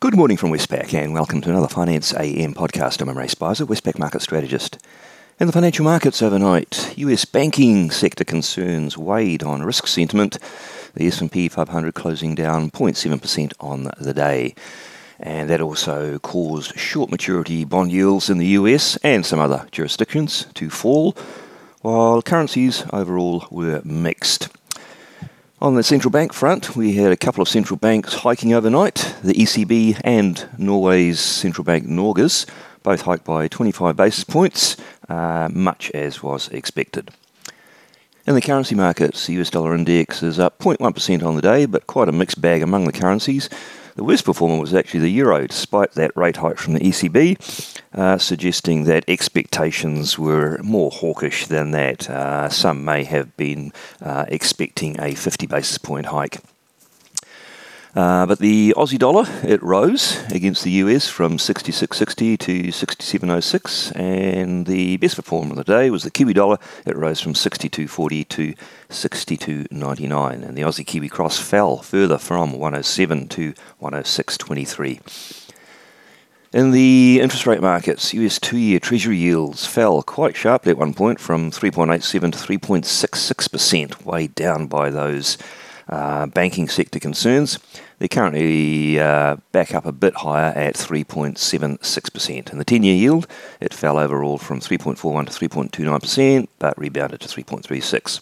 Good morning from Westpac and welcome to another Finance AM podcast. I'm Imre Speizer, Westpac market strategist. In the financial markets overnight, US banking sector concerns weighed on risk sentiment. The S&P 500 closing down 0.7% on the day. And that also caused short maturity bond yields in the US and some other jurisdictions to fall, while currencies overall were mixed. On the central bank front, we had a couple of central banks hiking overnight. The ECB and Norway's central bank Norges both hiked by 25 basis points, uh, much as was expected. In the currency markets, the US dollar index is up 0.1% on the day, but quite a mixed bag among the currencies. The worst performer was actually the euro, despite that rate hike from the ECB, uh, suggesting that expectations were more hawkish than that. Uh, some may have been uh, expecting a 50 basis point hike. Uh, but the Aussie dollar, it rose against the US from 66.60 to 67.06, and the best performer of the day was the Kiwi dollar. It rose from 62.40 to 62.99, and the Aussie Kiwi cross fell further from 107 to 106.23. In the interest rate markets, US two year Treasury yields fell quite sharply at one point from 3.87 to 3.66%, weighed down by those uh, banking sector concerns. They're currently uh, back up a bit higher at 3.76%. And the 10 year yield, it fell overall from 3.41 to 3.29%, but rebounded to 3.36.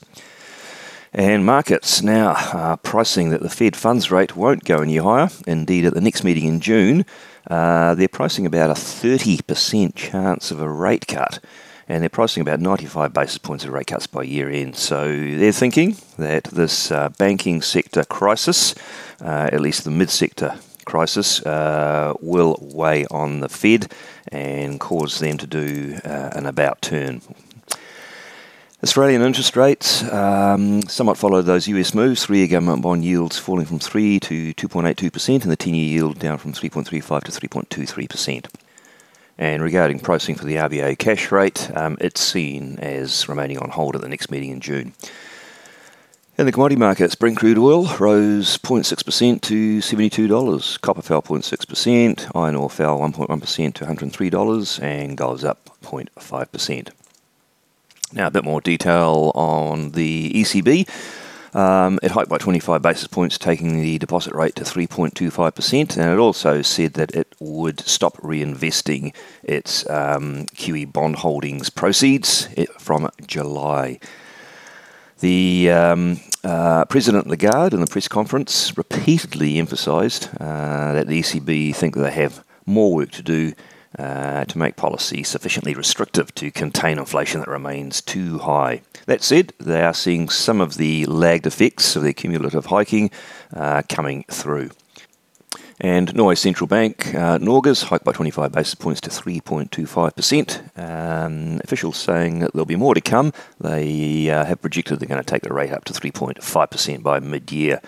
And markets now are pricing that the Fed funds rate won't go any higher. Indeed, at the next meeting in June, uh, they're pricing about a 30% chance of a rate cut and they're pricing about 95 basis points of rate cuts by year end. So they're thinking that this uh, banking sector crisis, uh, at least the mid sector crisis, uh, will weigh on the Fed and cause them to do uh, an about turn. Australian interest rates um, somewhat followed those US moves. Three year government bond yields falling from 3 to 2.82%, and the 10 year yield down from 3.35 to 3.23%. And regarding pricing for the RBA cash rate, um, it's seen as remaining on hold at the next meeting in June. In the commodity markets, Brent crude oil rose 0.6% to $72. Copper fell 0.6%, iron ore fell 1.1% to $103, and gold's up 0.5%. Now, a bit more detail on the ECB. Um, it hiked by 25 basis points, taking the deposit rate to 3.25%, and it also said that it would stop reinvesting its um, QE bond holdings proceeds eh, from July. The um, uh, President Lagarde in the press conference repeatedly emphasised uh, that the ECB think that they have more work to do uh, to make policy sufficiently restrictive to contain inflation that remains too high. That said, they are seeing some of the lagged effects of their cumulative hiking uh, coming through. And Norway Central Bank, uh, Norges, hiked by 25 basis points to 3.25%. Um, officials saying that there'll be more to come. They uh, have projected they're going to take the rate up to 3.5% by mid year.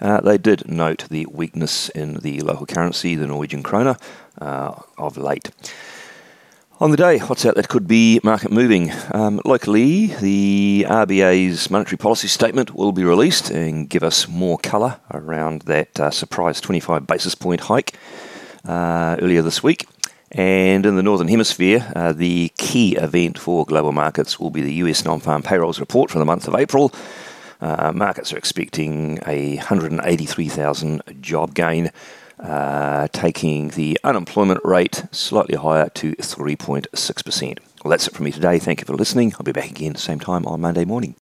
Uh, they did note the weakness in the local currency, the Norwegian kroner, uh, of late. On the day, what's out that could be market moving? Um, locally, the RBA's monetary policy statement will be released and give us more colour around that uh, surprise 25 basis point hike uh, earlier this week. And in the Northern Hemisphere, uh, the key event for global markets will be the US non farm payrolls report for the month of April. Uh, markets are expecting a 183,000 job gain uh, taking the unemployment rate slightly higher to 3.6%. Well, that's it from me today. Thank you for listening. I'll be back again at the same time on Monday morning.